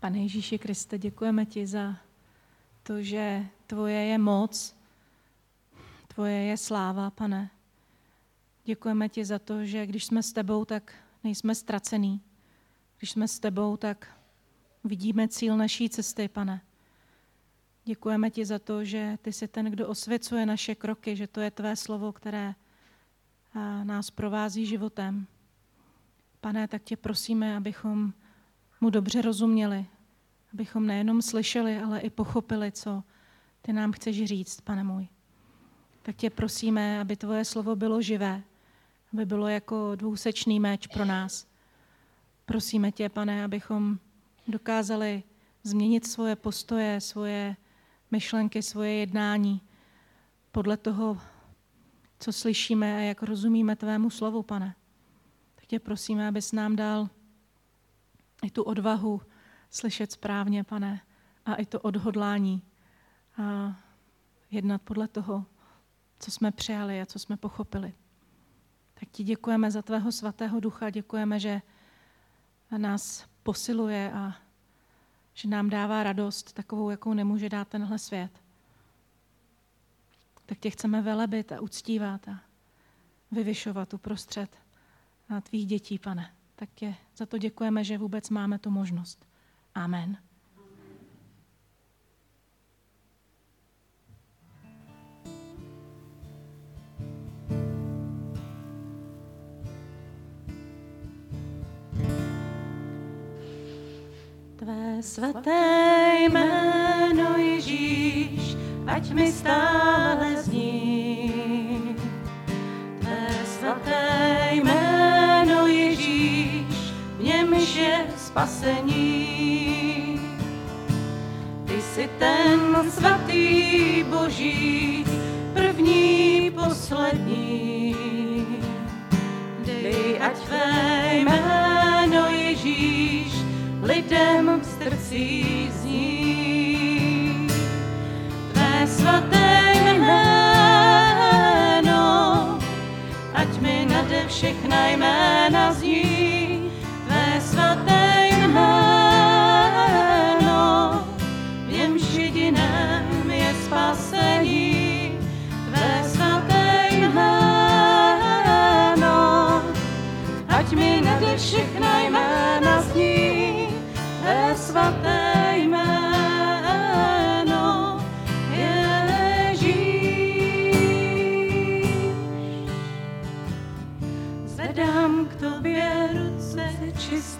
Pane Ježíši Kriste, děkujeme ti za to, že tvoje je moc, tvoje je sláva, pane. Děkujeme ti za to, že když jsme s tebou, tak nejsme ztracení. Když jsme s tebou, tak vidíme cíl naší cesty, pane. Děkujeme ti za to, že ty jsi ten, kdo osvěcuje naše kroky, že to je tvé slovo, které nás provází životem. Pane, tak tě prosíme, abychom mu dobře rozuměli, abychom nejenom slyšeli, ale i pochopili, co ty nám chceš říct, pane můj. Tak tě prosíme, aby tvoje slovo bylo živé, aby bylo jako dvousečný meč pro nás. Prosíme tě, pane, abychom dokázali změnit svoje postoje, svoje myšlenky, svoje jednání podle toho, co slyšíme a jak rozumíme tvému slovu, pane. Tak tě prosíme, abys nám dal i tu odvahu slyšet správně, pane, a i to odhodlání a jednat podle toho, co jsme přijali a co jsme pochopili. Tak ti děkujeme za tvého svatého ducha, děkujeme, že nás posiluje a že nám dává radost, takovou, jakou nemůže dát tenhle svět. Tak tě chceme velebit a uctívat a vyvyšovat uprostřed tvých dětí, pane. Tak tě za to děkujeme, že vůbec máme tu možnost. Amen. Tvé svaté jméno Ježíš, ať mi stále zní. Je spasení. Ty jsi ten svatý boží, první, poslední. Dej, ať tvé jméno Ježíš lidem v srdci zní. Tvé svaté jméno, ať mi nade všechna jména zní. Tvé svaté jméno,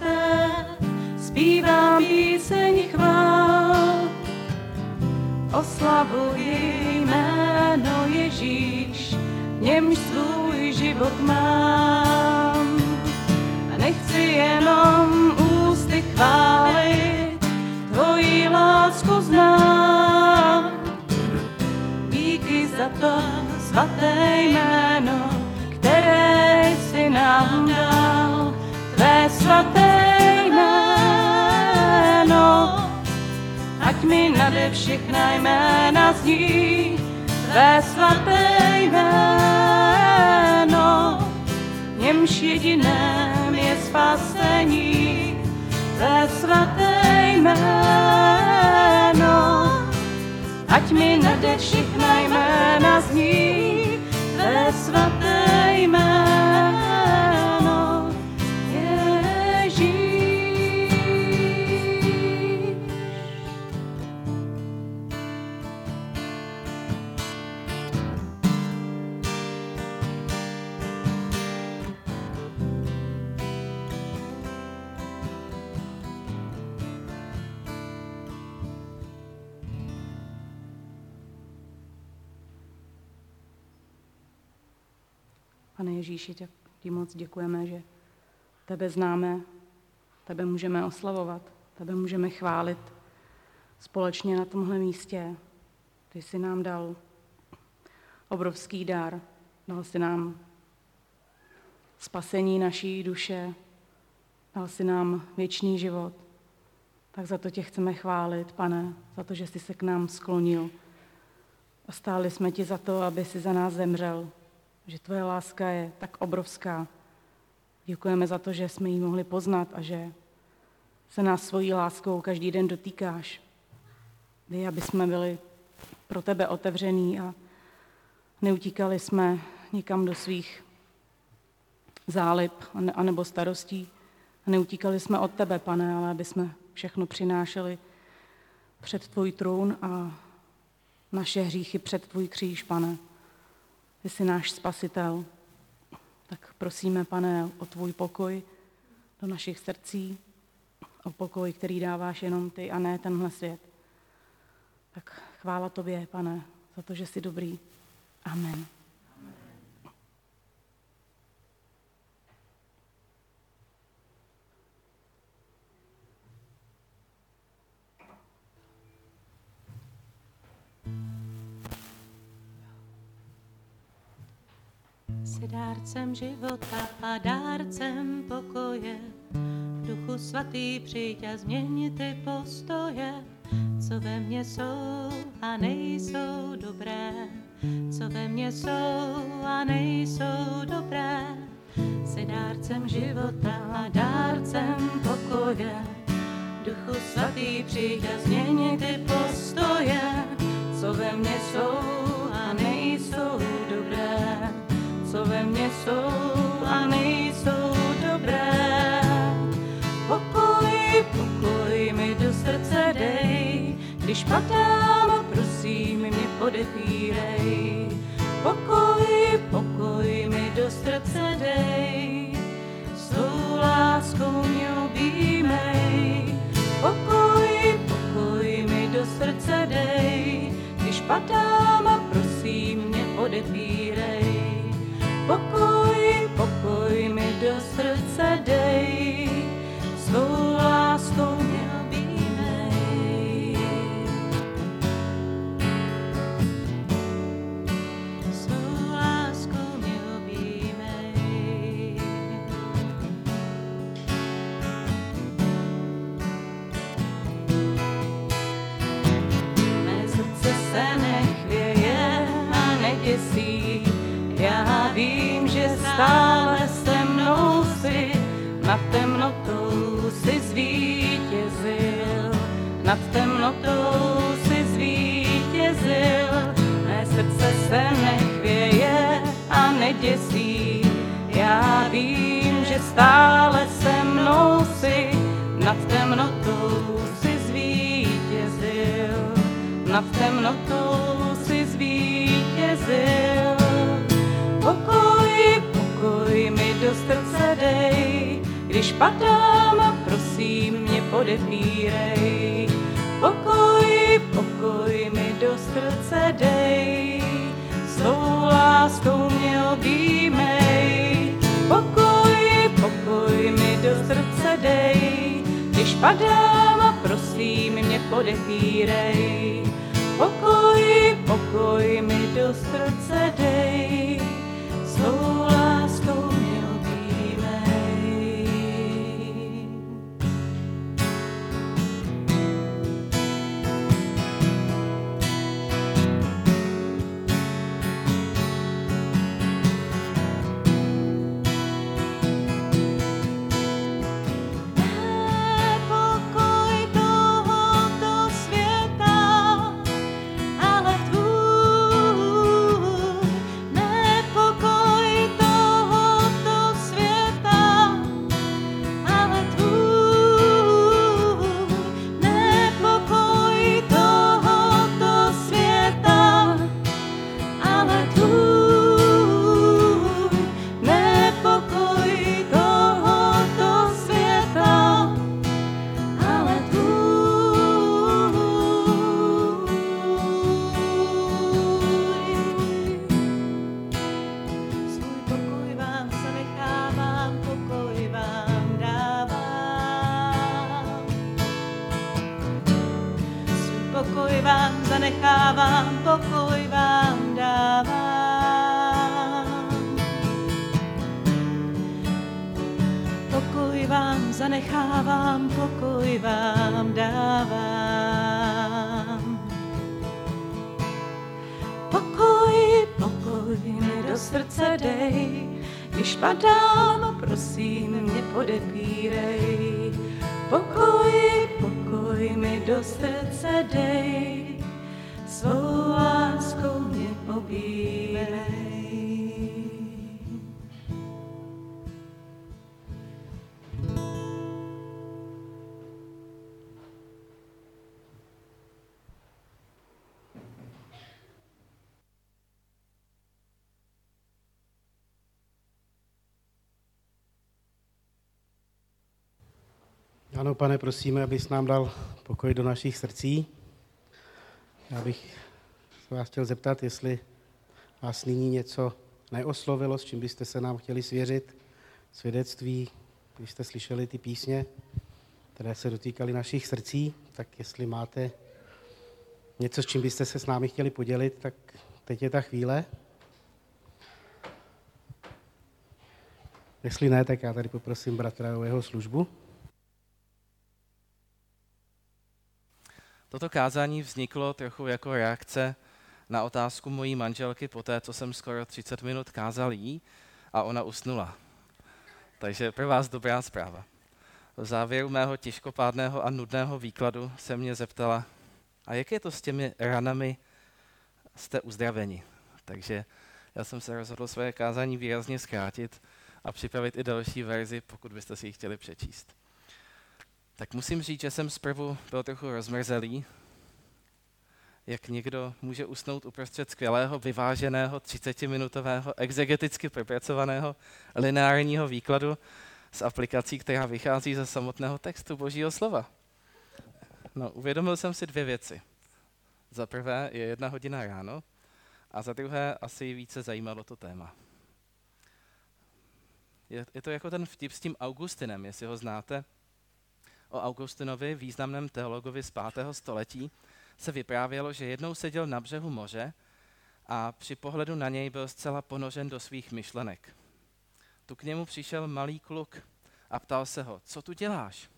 čisté, zpívám píseň chvál. Oslavuji jméno Ježíš, němž svůj život mám. A nechci jenom ústy chválit, tvoji lásku znám. Díky za to svaté jméno, které jsi nám dal. Tvé svaté jméno, ať mi nade všechna jména zní. Tvé svaté jméno, němž jediném je spasení. Tvé svaté jméno, ať mi nade všechna jména zní. Tvé svaté jméno, Ježíši, tě, ti moc děkujeme, že tebe známe, tebe můžeme oslavovat, tebe můžeme chválit společně na tomhle místě. Ty jsi nám dal obrovský dar, dal jsi nám spasení naší duše, dal jsi nám věčný život. Tak za to tě chceme chválit, pane, za to, že jsi se k nám sklonil. A stáli jsme ti za to, aby si za nás zemřel, že tvoje láska je tak obrovská. Děkujeme za to, že jsme ji mohli poznat a že se nás svojí láskou každý den dotýkáš. Dej, aby jsme byli pro tebe otevřený a neutíkali jsme někam do svých zálib anebo starostí. A neutíkali jsme od tebe, pane, ale aby jsme všechno přinášeli před tvůj trůn a naše hříchy před tvůj kříž, pane. Ty jsi náš spasitel. Tak prosíme, pane, o tvůj pokoj do našich srdcí, o pokoj, který dáváš jenom ty a ne tenhle svět. Tak chvála tobě, pane, za to, že jsi dobrý. Amen. Jsi dárcem života a dárcem pokoje. Duchu svatý přijď a změň ty postoje, co ve mně jsou a nejsou dobré. Co ve mně jsou a nejsou dobré. Jsi dárcem života a dárcem pokoje. Duchu svatý přijď a změň ty postoje, co ve mně jsou co ve mně jsou a nejsou dobré. Pokoj, pokoj mi do srdce dej, když padám, prosím, mě podepírej. Pokoj, pokoj mi do srdce dej, svou láskou mě objímej. Pokoj, pokoj mi do srdce dej, když padám, prosím, mě podepírej. Pokoj, pokoj mi do srdce dej, se nechvěje a neděsí, já vím, že stále se mnou si, nad temnotou si zvítězil, nad temnotou si zvítězil. Pokoj, pokoj mi do srdce dej, když padám, prosím mě podepírej. Pokoj, pokoj mi do srdce dej, svou láskou mě objímej. Pokoj, pokoj mi do srdce dej, když padám, prosím mě podepírej. Pokoj, pokoj mi do srdce dej, svou vám zanechávám, pokoj vám dávám. Pokoj, pokoj mi do srdce dej, když padám, prosím mě podepírej. Pokoj, do srdce dej, svou láskou mě objímej. Ano, pane, prosíme, abys nám dal pokoj do našich srdcí. Já bych se vás chtěl zeptat, jestli vás nyní něco neoslovilo, s čím byste se nám chtěli svěřit, svědectví, když jste slyšeli ty písně, které se dotýkaly našich srdcí, tak jestli máte něco, s čím byste se s námi chtěli podělit, tak teď je ta chvíle. Jestli ne, tak já tady poprosím bratra o jeho službu. Toto kázání vzniklo trochu jako reakce na otázku mojí manželky po té, co jsem skoro 30 minut kázal jí a ona usnula. Takže pro vás dobrá zpráva. V závěru mého těžkopádného a nudného výkladu se mě zeptala, a jak je to s těmi ranami, jste uzdraveni? Takže já jsem se rozhodl své kázání výrazně zkrátit a připravit i další verzi, pokud byste si ji chtěli přečíst tak musím říct, že jsem zprvu byl trochu rozmrzelý, jak někdo může usnout uprostřed skvělého, vyváženého, 30-minutového, exegeticky propracovaného lineárního výkladu z aplikací, která vychází ze samotného textu Božího slova. No, uvědomil jsem si dvě věci. Za prvé je jedna hodina ráno a za druhé asi více zajímalo to téma. Je, je to jako ten vtip s tím Augustinem, jestli ho znáte o Augustinovi, významném teologovi z 5. století, se vyprávělo, že jednou seděl na břehu moře a při pohledu na něj byl zcela ponořen do svých myšlenek. Tu k němu přišel malý kluk a ptal se ho, co tu děláš?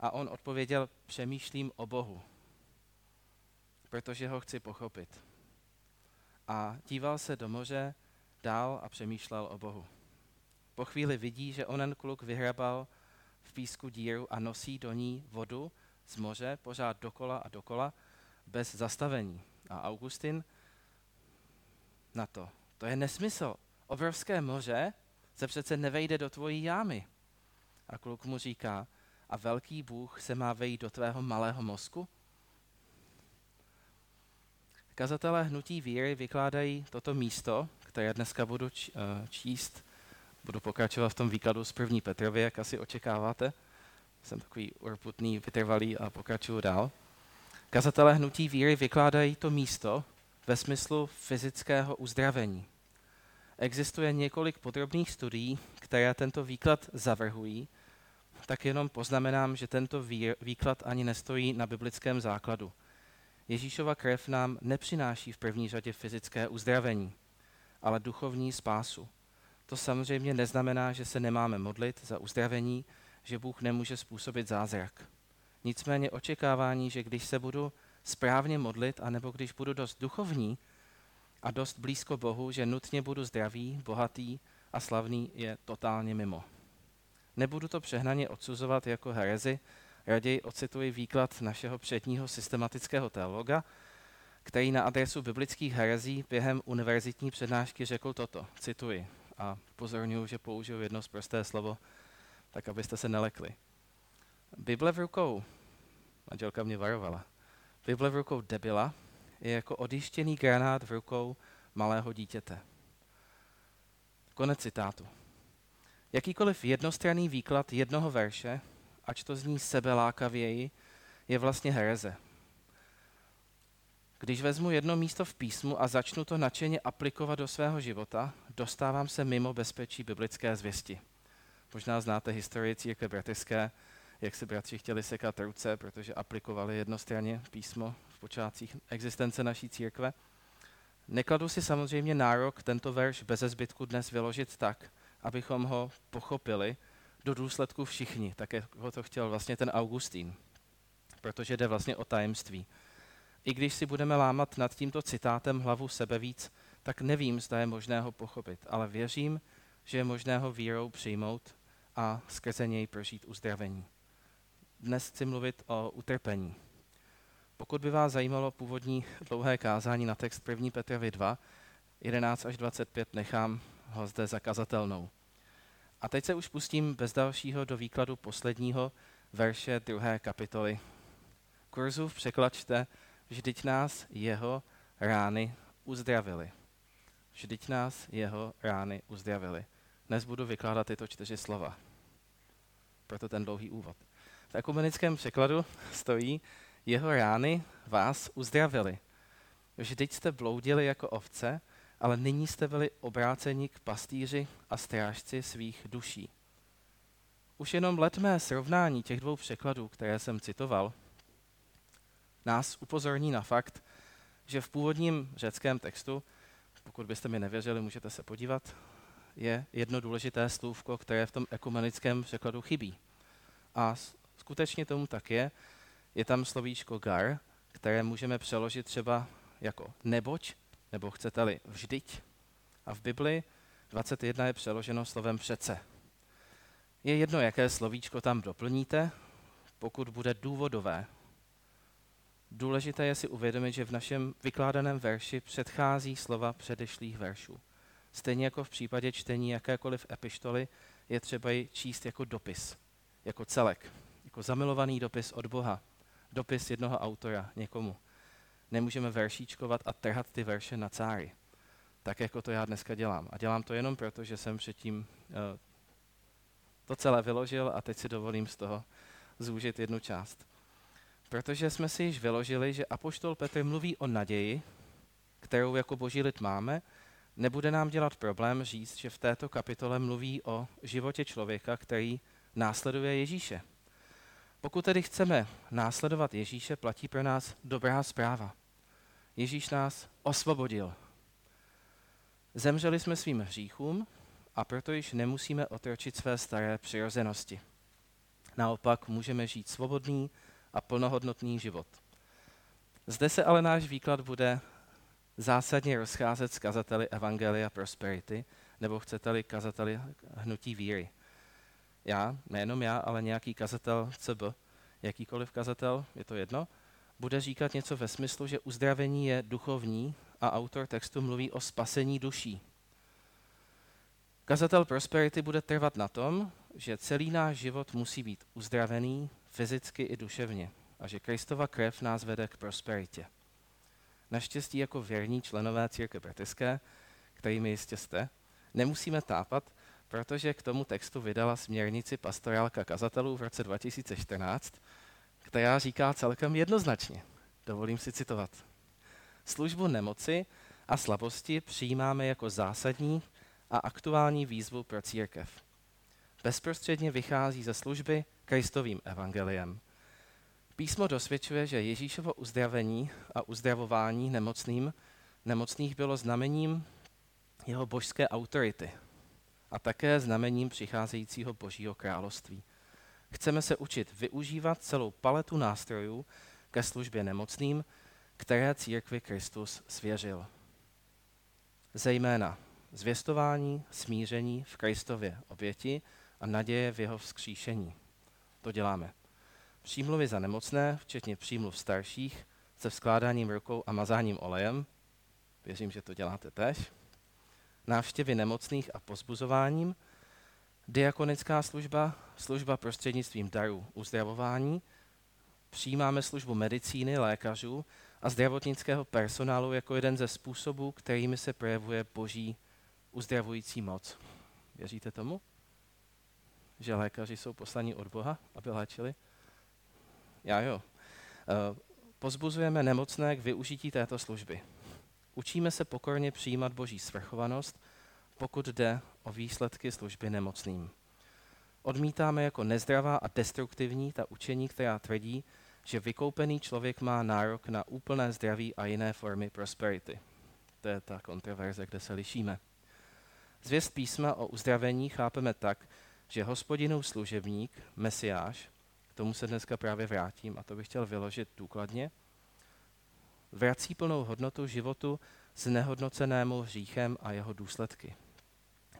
A on odpověděl, přemýšlím o Bohu, protože ho chci pochopit. A díval se do moře dál a přemýšlel o Bohu. Po chvíli vidí, že onen kluk vyhrabal v písku díru a nosí do ní vodu z moře pořád dokola a dokola bez zastavení. A Augustin na to. To je nesmysl. Obrovské moře se přece nevejde do tvojí jámy. A kluk mu říká, a velký Bůh se má vejít do tvého malého mozku? Kazatelé hnutí víry vykládají toto místo, které dneska budu eh, číst budu pokračovat v tom výkladu z první Petrovy, jak asi očekáváte. Jsem takový urputný, vytrvalý a pokračuju dál. Kazatelé hnutí víry vykládají to místo ve smyslu fyzického uzdravení. Existuje několik podrobných studií, které tento výklad zavrhují, tak jenom poznamenám, že tento výklad ani nestojí na biblickém základu. Ježíšova krev nám nepřináší v první řadě fyzické uzdravení, ale duchovní spásu. To samozřejmě neznamená, že se nemáme modlit za uzdravení, že Bůh nemůže způsobit zázrak. Nicméně očekávání, že když se budu správně modlit, anebo když budu dost duchovní a dost blízko Bohu, že nutně budu zdravý, bohatý a slavný, je totálně mimo. Nebudu to přehnaně odsuzovat jako herezi, raději ocituji výklad našeho předního systematického teologa, který na adresu biblických herezí během univerzitní přednášky řekl toto, cituji a pozorňuji, že použiju jedno prosté slovo, tak abyste se nelekli. Bible v rukou, manželka mě varovala, Bible v rukou debila je jako odjištěný granát v rukou malého dítěte. Konec citátu. Jakýkoliv jednostranný výklad jednoho verše, ač to zní sebelákavěji, je vlastně hereze. Když vezmu jedno místo v písmu a začnu to nadšeně aplikovat do svého života, dostávám se mimo bezpečí biblické zvěsti. Možná znáte historii církve bratrské, jak si bratři chtěli sekat ruce, protože aplikovali jednostranně písmo v počátcích existence naší církve. Nekladu si samozřejmě nárok tento verš bez zbytku dnes vyložit tak, abychom ho pochopili do důsledku všichni, tak jak ho to chtěl vlastně ten Augustín, protože jde vlastně o tajemství. I když si budeme lámat nad tímto citátem hlavu sebe víc, tak nevím, zda je možné ho pochopit, ale věřím, že je možné ho vírou přijmout a skrze něj prožít uzdravení. Dnes chci mluvit o utrpení. Pokud by vás zajímalo původní dlouhé kázání na text 1. Petrovi 2, 11 až 25, nechám ho zde zakazatelnou. A teď se už pustím bez dalšího do výkladu posledního verše druhé kapitoly. Kurzu v překlačte, vždyť nás jeho rány uzdravili. Vždyť nás jeho rány uzdravili. Dnes budu vykládat tyto čtyři slova. Proto ten dlouhý úvod. V ekumenickém překladu stojí, jeho rány vás uzdravili. Vždyť jste bloudili jako ovce, ale nyní jste byli obráceni k pastýři a strážci svých duší. Už jenom letmé srovnání těch dvou překladů, které jsem citoval, nás upozorní na fakt, že v původním řeckém textu, pokud byste mi nevěřili, můžete se podívat, je jedno důležité slůvko, které v tom ekumenickém překladu chybí. A skutečně tomu tak je. Je tam slovíčko gar, které můžeme přeložit třeba jako neboť, nebo chcete-li vždyť. A v Bibli 21 je přeloženo slovem přece. Je jedno, jaké slovíčko tam doplníte, pokud bude důvodové. Důležité je si uvědomit, že v našem vykládaném verši předchází slova předešlých veršů. Stejně jako v případě čtení jakékoliv epištoly, je třeba ji číst jako dopis, jako celek, jako zamilovaný dopis od Boha, dopis jednoho autora někomu. Nemůžeme veršíčkovat a trhat ty verše na cáry, tak jako to já dneska dělám. A dělám to jenom proto, že jsem předtím uh, to celé vyložil a teď si dovolím z toho zúžit jednu část. Protože jsme si již vyložili, že Apoštol Petr mluví o naději, kterou jako boží lid máme, nebude nám dělat problém říct, že v této kapitole mluví o životě člověka, který následuje Ježíše. Pokud tedy chceme následovat Ježíše, platí pro nás dobrá zpráva. Ježíš nás osvobodil. Zemřeli jsme svým hříchům a proto již nemusíme otročit své staré přirozenosti. Naopak můžeme žít svobodný a plnohodnotný život. Zde se ale náš výklad bude zásadně rozcházet s kazateli Evangelia Prosperity, nebo chcete-li kazateli hnutí víry. Já, nejenom já, ale nějaký kazatel CB, jakýkoliv kazatel, je to jedno, bude říkat něco ve smyslu, že uzdravení je duchovní a autor textu mluví o spasení duší. Kazatel Prosperity bude trvat na tom, že celý náš život musí být uzdravený fyzicky i duševně a že Kristova krev nás vede k prosperitě. Naštěstí jako věrní členové církve bratrské, kterými jistě jste, nemusíme tápat, protože k tomu textu vydala směrnici pastorálka kazatelů v roce 2014, která říká celkem jednoznačně. Dovolím si citovat. Službu nemoci a slabosti přijímáme jako zásadní a aktuální výzvu pro církev. Bezprostředně vychází ze služby Kristovým evangeliem. Písmo dosvědčuje, že Ježíšovo uzdravení a uzdravování nemocným, nemocných bylo znamením jeho božské autority a také znamením přicházejícího božího království. Chceme se učit využívat celou paletu nástrojů ke službě nemocným, které církvi Kristus svěřil. Zejména zvěstování, smíření v Kristově oběti a naděje v jeho vzkříšení. To děláme. Přímluvy za nemocné, včetně přímluv starších, se vzkládáním rukou a mazáním olejem, věřím, že to děláte tež, návštěvy nemocných a pozbuzováním, diakonická služba, služba prostřednictvím darů uzdravování, přijímáme službu medicíny, lékařů a zdravotnického personálu jako jeden ze způsobů, kterými se projevuje boží uzdravující moc. Věříte tomu? Že lékaři jsou poslaní od Boha, aby léčili? Já jo. Eh, pozbuzujeme nemocné k využití této služby. Učíme se pokorně přijímat boží svrchovanost, pokud jde o výsledky služby nemocným. Odmítáme jako nezdravá a destruktivní ta učení, která tvrdí, že vykoupený člověk má nárok na úplné zdraví a jiné formy prosperity. To je ta kontroverze, kde se lišíme. Zvěst písma o uzdravení chápeme tak, že hospodinův služebník, mesiáš, k tomu se dneska právě vrátím a to bych chtěl vyložit důkladně, vrací plnou hodnotu životu znehodnocenému hříchem a jeho důsledky.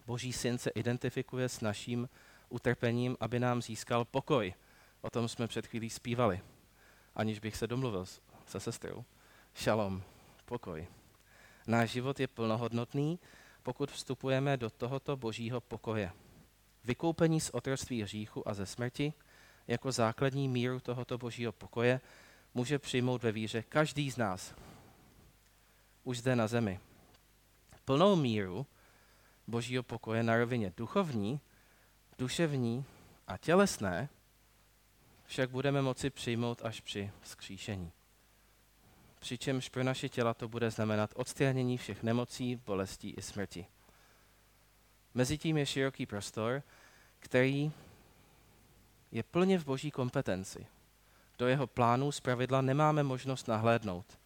Boží syn se identifikuje s naším utrpením, aby nám získal pokoj. O tom jsme před chvílí zpívali, aniž bych se domluvil se sestrou. Šalom, pokoj. Náš život je plnohodnotný, pokud vstupujeme do tohoto božího pokoje. Vykoupení z otroství hříchu a ze smrti jako základní míru tohoto božího pokoje může přijmout ve víře každý z nás. Už zde na zemi. Plnou míru božího pokoje na rovině duchovní, duševní a tělesné však budeme moci přijmout až při vzkříšení. Přičemž pro naše těla to bude znamenat odstranění všech nemocí, bolestí i smrti. Mezitím je široký prostor, který je plně v boží kompetenci. Do jeho plánů pravidla nemáme možnost nahlédnout.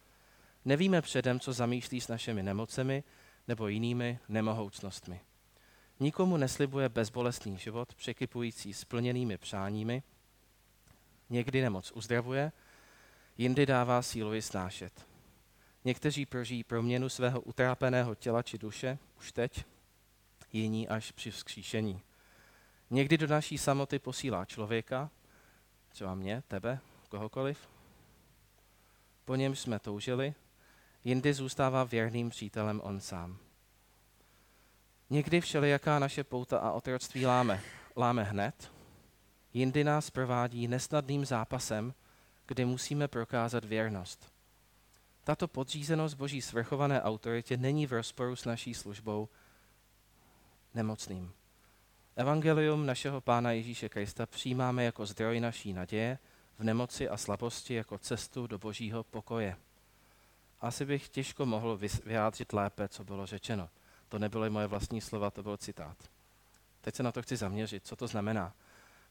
Nevíme předem, co zamýšlí s našimi nemocemi nebo jinými nemohoucnostmi. Nikomu neslibuje bezbolestný život, překypující splněnými přáními. Někdy nemoc uzdravuje, jindy dává sílu ji snášet. Někteří prožijí proměnu svého utrápeného těla či duše už teď, jiní až při vzkříšení. Někdy do naší samoty posílá člověka, třeba mě, tebe, kohokoliv, po něm jsme toužili, jindy zůstává věrným přítelem on sám. Někdy všelijaká naše pouta a otroctví láme, láme hned, jindy nás provádí nesnadným zápasem, kdy musíme prokázat věrnost. Tato podřízenost Boží svrchované autoritě není v rozporu s naší službou nemocným. Evangelium našeho Pána Ježíše Krista přijímáme jako zdroj naší naděje v nemoci a slabosti jako cestu do božího pokoje. Asi bych těžko mohl vyjádřit lépe, co bylo řečeno. To nebyly moje vlastní slova, to byl citát. Teď se na to chci zaměřit, co to znamená.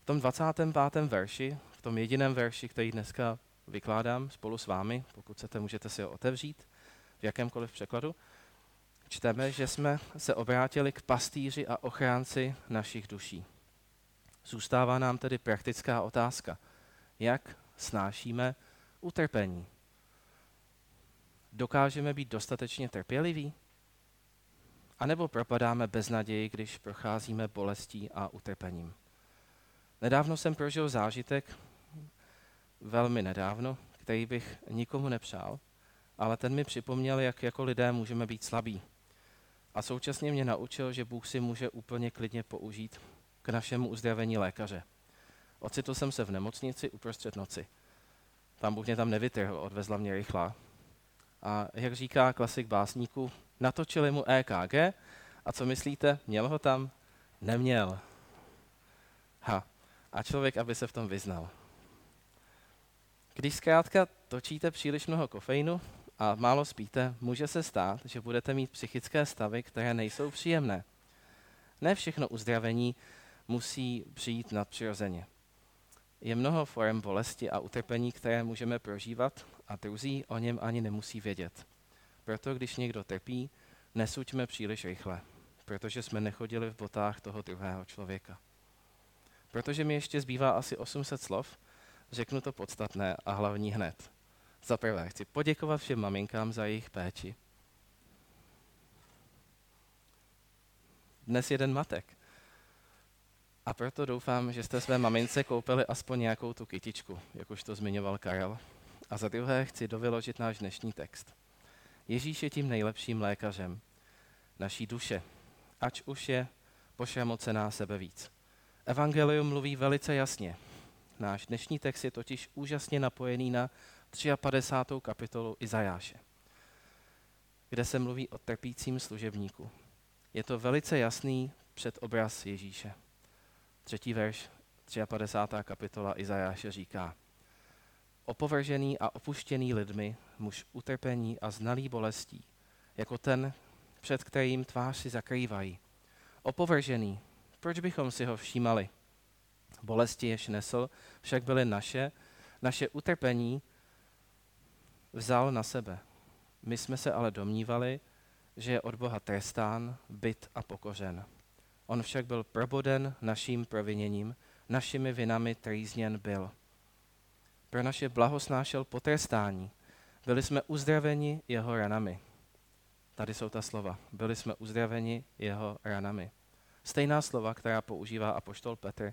V tom 25. verši, v tom jediném verši, který dneska vykládám spolu s vámi, pokud chcete, můžete si ho otevřít v jakémkoliv překladu, čteme, že jsme se obrátili k pastýři a ochránci našich duší. Zůstává nám tedy praktická otázka. Jak snášíme utrpení? Dokážeme být dostatečně trpěliví? A nebo propadáme bez naději, když procházíme bolestí a utrpením? Nedávno jsem prožil zážitek, velmi nedávno, který bych nikomu nepřál, ale ten mi připomněl, jak jako lidé můžeme být slabí. A současně mě naučil, že Bůh si může úplně klidně použít k našemu uzdravení lékaře. Ocitl jsem se v nemocnici uprostřed noci. Tam Bůh mě tam nevytrhl, odvezla mě rychlá. A jak říká klasik básníků, natočili mu EKG a co myslíte, měl ho tam? Neměl. Ha, a člověk, aby se v tom vyznal. Když zkrátka točíte příliš mnoho kofeinu a málo spíte, může se stát, že budete mít psychické stavy, které nejsou příjemné. Ne všechno uzdravení musí přijít nadpřirozeně. Je mnoho forem bolesti a utrpení, které můžeme prožívat a druzí o něm ani nemusí vědět. Proto, když někdo trpí, nesuďme příliš rychle, protože jsme nechodili v botách toho druhého člověka. Protože mi ještě zbývá asi 800 slov, řeknu to podstatné a hlavní hned. Za prvé chci poděkovat všem maminkám za jejich péči. Dnes jeden matek. A proto doufám, že jste své mamince koupili aspoň nějakou tu kytičku, jak už to zmiňoval Karel. A za druhé chci dovyložit náš dnešní text. Ježíš je tím nejlepším lékařem naší duše, ač už je pošramocená sebe víc. Evangelium mluví velice jasně. Náš dnešní text je totiž úžasně napojený na 53. kapitolu Izajáše, kde se mluví o trpícím služebníku. Je to velice jasný předobraz Ježíše. Třetí verš, 53. kapitola Izajáše říká, Opovržený a opuštěný lidmi, muž utrpení a znalý bolestí, jako ten, před kterým tvář si zakrývají. Opovržený, proč bychom si ho všímali? Bolesti, jež nesl, však byly naše, naše utrpení vzal na sebe. My jsme se ale domnívali, že je od Boha trestán, byt a pokořen. On však byl proboden naším proviněním, našimi vinami trýzněn byl. Pro naše blaho snášel potrestání. Byli jsme uzdraveni jeho ranami. Tady jsou ta slova. Byli jsme uzdraveni jeho ranami. Stejná slova, která používá apoštol Petr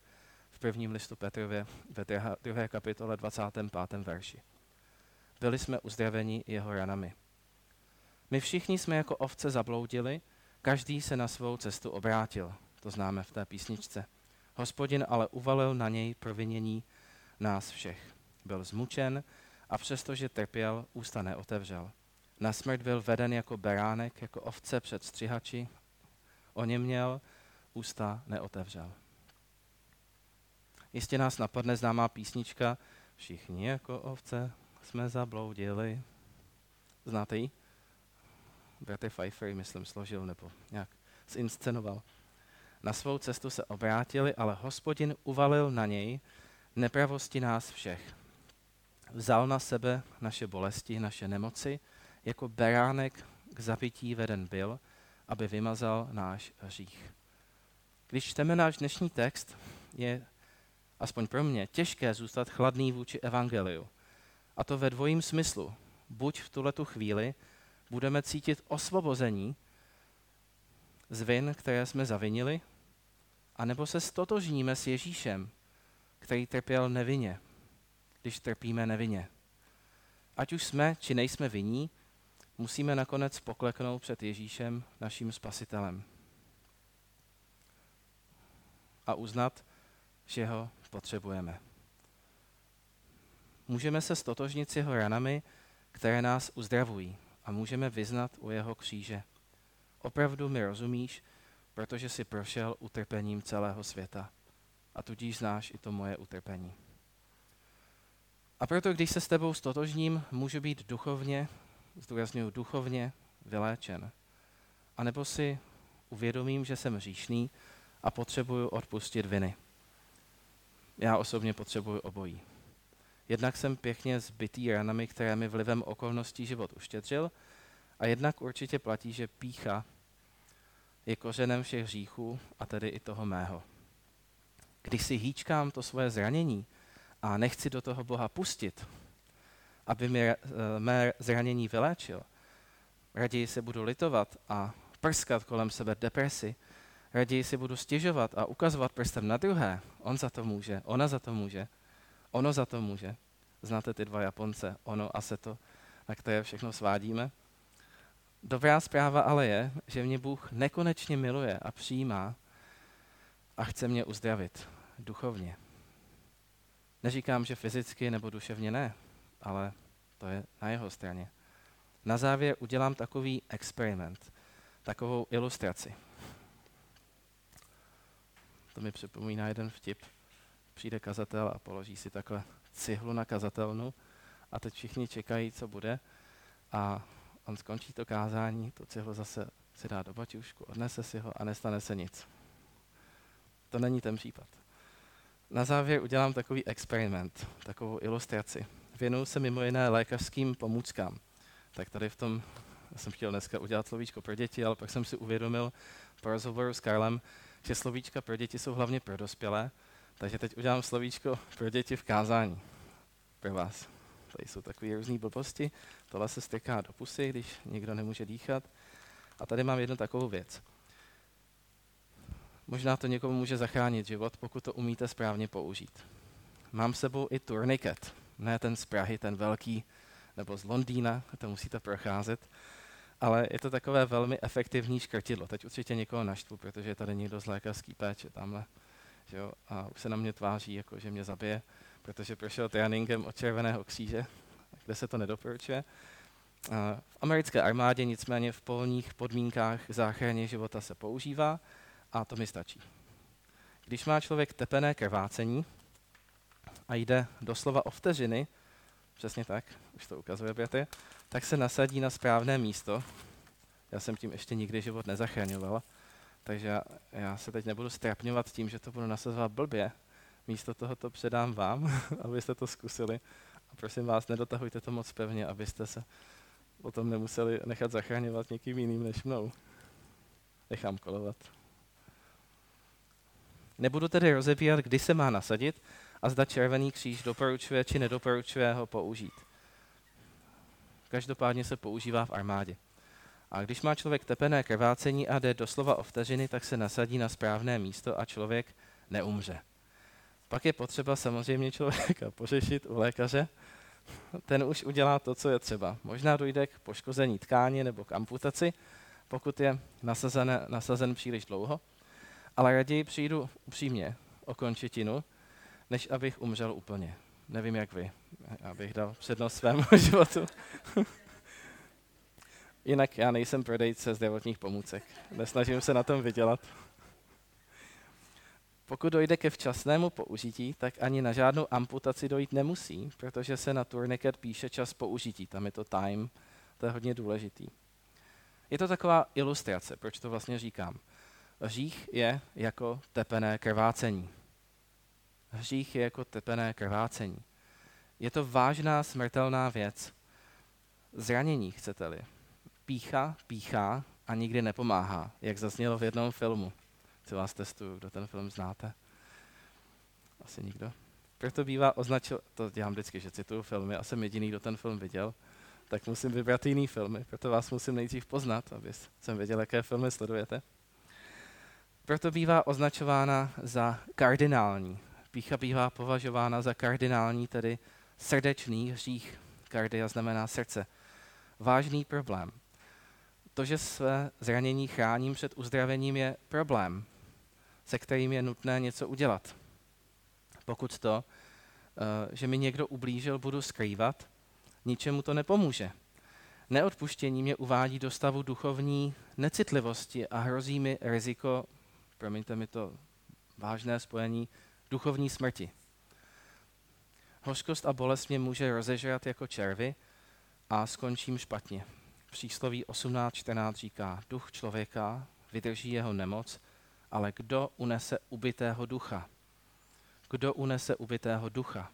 v prvním listu Petrově ve druhé kapitole 25. verši. Byli jsme uzdraveni jeho ranami. My všichni jsme jako ovce zabloudili, každý se na svou cestu obrátil. To známe v té písničce. Hospodin ale uvalil na něj provinění nás všech. Byl zmučen a přestože trpěl, ústa neotevřel. Na smrt byl veden jako beránek, jako ovce před střihači. O něm měl, ústa neotevřel. Jistě nás napadne známá písnička Všichni jako ovce jsme zabloudili. Znáte ji? Bratr Pfeiffer, myslím, složil nebo nějak zinscenoval. Na svou cestu se obrátili, ale hospodin uvalil na něj nepravosti nás všech. Vzal na sebe naše bolesti, naše nemoci, jako beránek k zabití veden byl, aby vymazal náš hřích. Když čteme náš dnešní text, je aspoň pro mě těžké zůstat chladný vůči evangeliu. A to ve dvojím smyslu. Buď v tuhletu chvíli budeme cítit osvobození z vin, které jsme zavinili, anebo se stotožníme s Ježíšem, který trpěl nevinně, když trpíme nevinně. Ať už jsme, či nejsme vinní, musíme nakonec pokleknout před Ježíšem, naším spasitelem. A uznat, že ho potřebujeme. Můžeme se stotožnit s jeho ranami, které nás uzdravují a můžeme vyznat u jeho kříže. Opravdu mi rozumíš, protože jsi prošel utrpením celého světa a tudíž znáš i to moje utrpení. A proto, když se s tebou stotožním, můžu být duchovně, zdůraznuju duchovně, vyléčen. A nebo si uvědomím, že jsem říšný a potřebuju odpustit viny. Já osobně potřebuju obojí. Jednak jsem pěkně zbytý ranami, které mi vlivem okolností život uštědřil, a jednak určitě platí, že pícha je kořenem všech hříchů a tedy i toho mého. Když si hýčkám to svoje zranění a nechci do toho Boha pustit, aby mi eh, mé zranění vyléčil, raději se budu litovat a prskat kolem sebe depresi, raději si budu stěžovat a ukazovat prstem na druhé. On za to může, ona za to může, ono za to může. Znáte ty dva Japonce, ono a se to, na které všechno svádíme? Dobrá zpráva ale je, že mě Bůh nekonečně miluje a přijímá a chce mě uzdravit duchovně. Neříkám, že fyzicky nebo duševně ne, ale to je na jeho straně. Na závěr udělám takový experiment, takovou ilustraci. To mi připomíná jeden vtip. Přijde kazatel a položí si takhle cihlu na kazatelnu a teď všichni čekají, co bude. A on skončí to kázání, to cihlo zase si dá do baťušku, odnese si ho a nestane se nic. To není ten případ. Na závěr udělám takový experiment, takovou ilustraci. Věnuju se mimo jiné lékařským pomůckám. Tak tady v tom, jsem chtěl dneska udělat slovíčko pro děti, ale pak jsem si uvědomil po rozhovoru s Karlem, že slovíčka pro děti jsou hlavně pro dospělé, takže teď udělám slovíčko pro děti v kázání. Pro vás. Tady jsou takové různé blbosti. Tohle se strká do pusy, když někdo nemůže dýchat. A tady mám jednu takovou věc. Možná to někomu může zachránit život, pokud to umíte správně použít. Mám s sebou i turniket. Ne ten z Prahy, ten velký, nebo z Londýna, to musíte procházet. Ale je to takové velmi efektivní škrtidlo. Teď určitě někoho naštvu, protože je tady někdo z lékařský péče tamhle. Že jo? A už se na mě tváří, jako že mě zabije protože prošel tréninkem od Červeného kříže, kde se to nedoporučuje. V americké armádě nicméně v polních podmínkách záchraně života se používá a to mi stačí. Když má člověk tepené krvácení a jde doslova o vteřiny, přesně tak, už to ukazuje Bratr, tak se nasadí na správné místo. Já jsem tím ještě nikdy život nezachraňoval, takže já, se teď nebudu strapňovat tím, že to budu nasazovat blbě, místo toho to předám vám, abyste to zkusili. A prosím vás, nedotahujte to moc pevně, abyste se potom nemuseli nechat zachraňovat někým jiným než mnou. Nechám kolovat. Nebudu tedy rozebírat, kdy se má nasadit a zda Červený kříž doporučuje či nedoporučuje ho použít. Každopádně se používá v armádě. A když má člověk tepené krvácení a jde doslova o vteřiny, tak se nasadí na správné místo a člověk neumře. Pak je potřeba samozřejmě člověka pořešit u lékaře, ten už udělá to, co je třeba. Možná dojde k poškození tkáně nebo k amputaci, pokud je nasazen, nasazen příliš dlouho, ale raději přijdu upřímně o končetinu, než abych umřel úplně. Nevím, jak vy. Abych dal přednost svému životu. Jinak já nejsem prodejce zdravotních pomůcek. Nesnažím se na tom vydělat. Pokud dojde ke včasnému použití, tak ani na žádnou amputaci dojít nemusí, protože se na turniket píše čas použití. Tam je to time, to je hodně důležitý. Je to taková ilustrace, proč to vlastně říkám. Hřích je jako tepené krvácení. Hřích je jako tepené krvácení. Je to vážná smrtelná věc. Zranění, chcete-li. Pícha, píchá a nikdy nepomáhá, jak zaznělo v jednom filmu. Co vás testuju, kdo ten film znáte? Asi nikdo. Proto bývá označil, to dělám vždycky, že cituju filmy a jsem jediný, kdo ten film viděl, tak musím vybrat jiný filmy, proto vás musím nejdřív poznat, aby jsem věděl, jaké filmy sledujete. Proto bývá označována za kardinální. Pícha bývá považována za kardinální, tedy srdečný hřích. Kardia znamená srdce. Vážný problém. To, že své zranění chráním před uzdravením, je problém, se kterým je nutné něco udělat. Pokud to, eh, že mi někdo ublížil, budu skrývat, ničemu to nepomůže. Neodpuštění mě uvádí do stavu duchovní necitlivosti a hrozí mi riziko, promiňte mi to vážné spojení, duchovní smrti. Hořkost a bolest mě může rozežrat jako červy a skončím špatně. Přísloví 18.14 říká, duch člověka vydrží jeho nemoc, ale kdo unese ubitého ducha? Kdo unese ubitého ducha?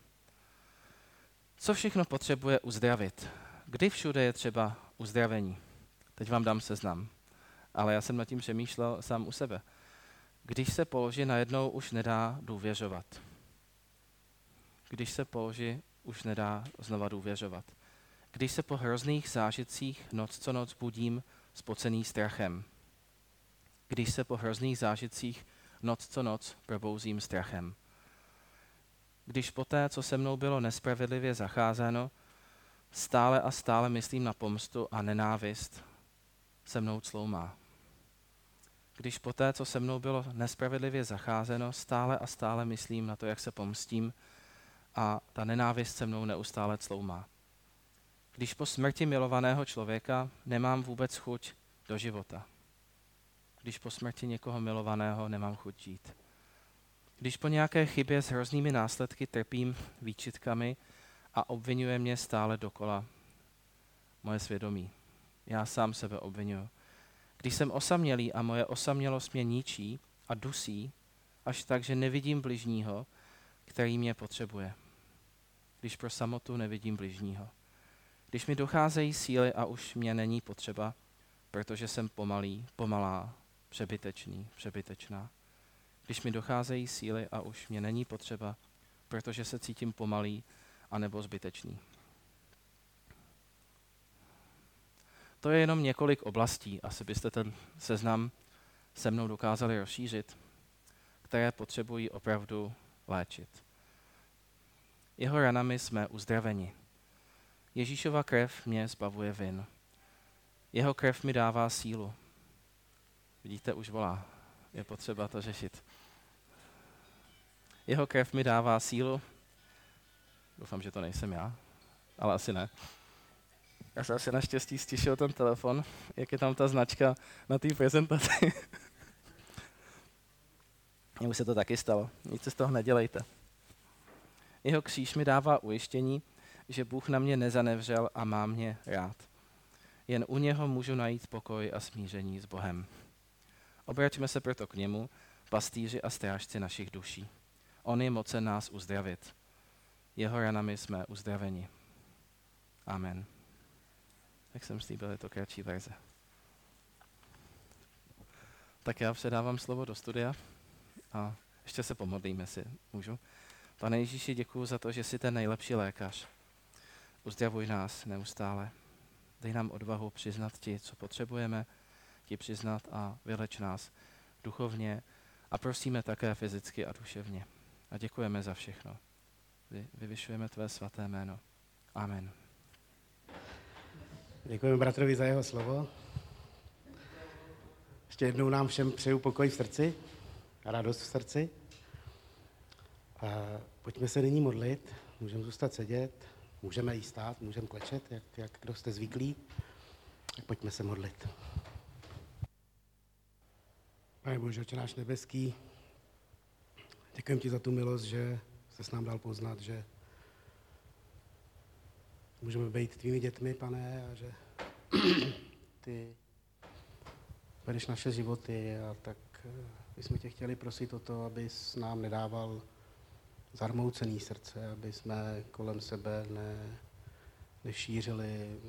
Co všechno potřebuje uzdravit? Kdy všude je třeba uzdravení? Teď vám dám seznam, ale já jsem nad tím přemýšlel sám u sebe. Když se položí, najednou už nedá důvěřovat. Když se položí, už nedá znova důvěřovat. Když se po hrozných zážitcích noc co noc budím spocený strachem. Když se po hrozných zážitcích noc co noc probouzím strachem. Když poté, co se mnou bylo nespravedlivě zacházeno, stále a stále myslím na pomstu a nenávist, se mnou cloumá když poté, co se mnou bylo nespravedlivě zacházeno, stále a stále myslím na to, jak se pomstím a ta nenávist se mnou neustále cloumá. Když po smrti milovaného člověka nemám vůbec chuť do života. Když po smrti někoho milovaného nemám chuť žít. Když po nějaké chybě s hroznými následky trpím výčitkami a obvinuje mě stále dokola moje svědomí. Já sám sebe obvinuju když jsem osamělý a moje osamělost mě ničí a dusí, až tak, že nevidím bližního, který mě potřebuje. Když pro samotu nevidím bližního. Když mi docházejí síly a už mě není potřeba, protože jsem pomalý, pomalá, přebytečný, přebytečná. Když mi docházejí síly a už mě není potřeba, protože se cítím pomalý anebo zbytečný. To je jenom několik oblastí, asi byste ten seznam se mnou dokázali rozšířit, které potřebují opravdu léčit. Jeho ranami jsme uzdraveni. Ježíšova krev mě zbavuje vin. Jeho krev mi dává sílu. Vidíte, už volá. Je potřeba to řešit. Jeho krev mi dává sílu. Doufám, že to nejsem já, ale asi ne. Já jsem si naštěstí stišil ten telefon, jak je tam ta značka na té prezentaci. Mně se to taky stalo, nic se z toho nedělejte. Jeho kříž mi dává ujištění, že Bůh na mě nezanevřel a má mě rád. Jen u něho můžu najít pokoj a smíření s Bohem. Obraťme se proto k němu, pastýři a strážci našich duší. On je mocen nás uzdravit. Jeho ranami jsme uzdraveni. Amen. Jak jsem slíbil, je to kratší verze. Tak já předávám slovo do studia a ještě se pomodlíme, si můžu. Pane Ježíši, děkuji za to, že jsi ten nejlepší lékař. Uzdravuj nás neustále. Dej nám odvahu přiznat ti, co potřebujeme, ti přiznat a vyleč nás duchovně a prosíme také fyzicky a duševně. A děkujeme za všechno. Vyvyšujeme tvé svaté jméno. Amen. Děkujeme bratrovi za jeho slovo. Ještě jednou nám všem přeju pokoj v srdci a radost v srdci. A pojďme se nyní modlit, můžeme zůstat sedět, můžeme jí stát, můžeme klečet, jak, jak kdo jste zvyklí. Tak pojďme se modlit. Pane Bože, Otče náš nebeský, děkujeme ti za tu milost, že se s nám dal poznat, že můžeme být tvými dětmi, pane, a že ty vedeš naše životy a tak my jsme tě chtěli prosit o to, abys nám nedával zarmoucený srdce, aby jsme kolem sebe ne, nešířili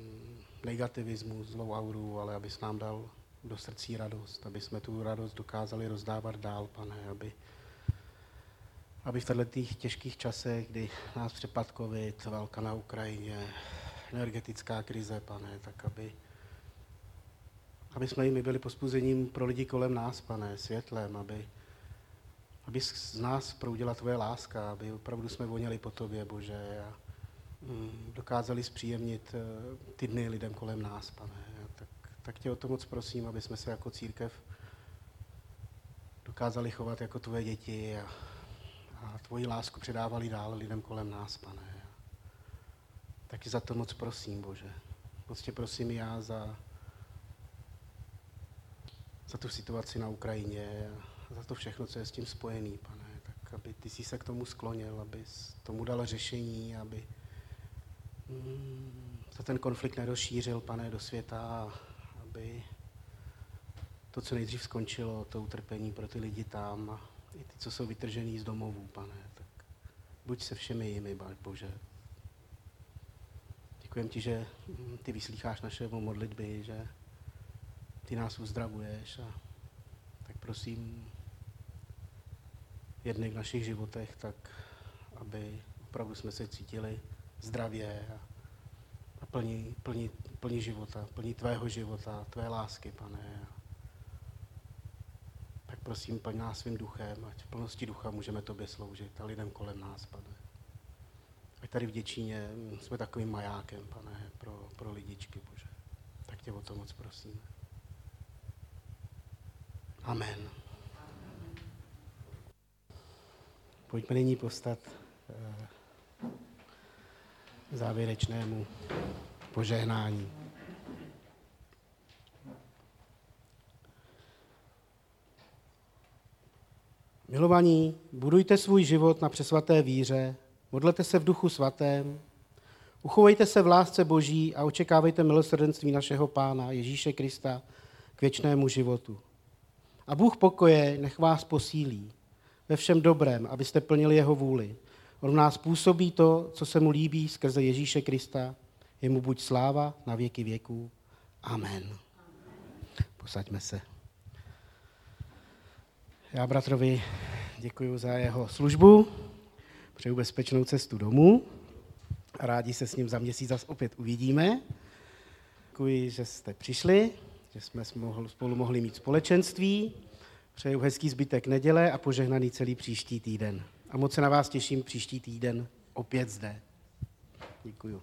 negativismus, zlou auru, ale abys nám dal do srdcí radost, aby jsme tu radost dokázali rozdávat dál, pane, aby, aby v těchto těžkých časech, kdy nás přepad covid, válka na Ukrajině, energetická krize, pane, tak aby, aby jsme jimi byli pospůzením pro lidi kolem nás, pane, světlem, aby, aby z nás proudila tvoje láska, aby opravdu jsme voněli po tobě, Bože, a mm, dokázali zpříjemnit uh, ty dny lidem kolem nás, pane. Tak, tak tě o to moc prosím, aby jsme se jako církev dokázali chovat jako tvoje děti a, a tvoji lásku předávali dál lidem kolem nás, pane. Taky za to moc prosím, Bože. Moc tě prosím já za, za tu situaci na Ukrajině a za to všechno, co je s tím spojený, pane. Tak aby ty jsi se k tomu sklonil, aby tomu dal řešení, aby mm, se ten konflikt nerozšířil, pane, do světa, aby to, co nejdřív skončilo, to utrpení pro ty lidi tam a i ty, co jsou vytržený z domovů, pane. Tak buď se všemi jimi, Bože. Děkujem ti, že ty vyslýcháš naše modlitby, že ty nás uzdravuješ a tak prosím jedny v našich životech, tak aby opravdu jsme se cítili zdravě a, a plní, plní, plní života, plní tvého života, tvé lásky, pane. Tak prosím, paň nás svým duchem, ať v plnosti ducha můžeme tobě sloužit a lidem kolem nás, pane. Ať tady v Děčíně jsme takovým majákem, pane, pro, pro lidičky, Bože. Tak tě o to moc prosíme. Amen. Pojďme nyní postat eh, závěrečnému požehnání. Milovaní, budujte svůj život na přesvaté víře, modlete se v duchu svatém, uchovejte se v lásce Boží a očekávejte milosrdenství našeho Pána Ježíše Krista k věčnému životu. A Bůh pokoje nech vás posílí ve všem dobrém, abyste plnili jeho vůli. On v nás působí to, co se mu líbí skrze Ježíše Krista. Jemu buď sláva na věky věků. Amen. Posaďme se. Já bratrovi děkuji za jeho službu, přeju bezpečnou cestu domů rádi se s ním za měsíc zase opět uvidíme. Děkuji, že jste přišli, že jsme spolu mohli mít společenství. Přeju hezký zbytek neděle a požehnaný celý příští týden. A moc se na vás těším příští týden opět zde. Děkuji.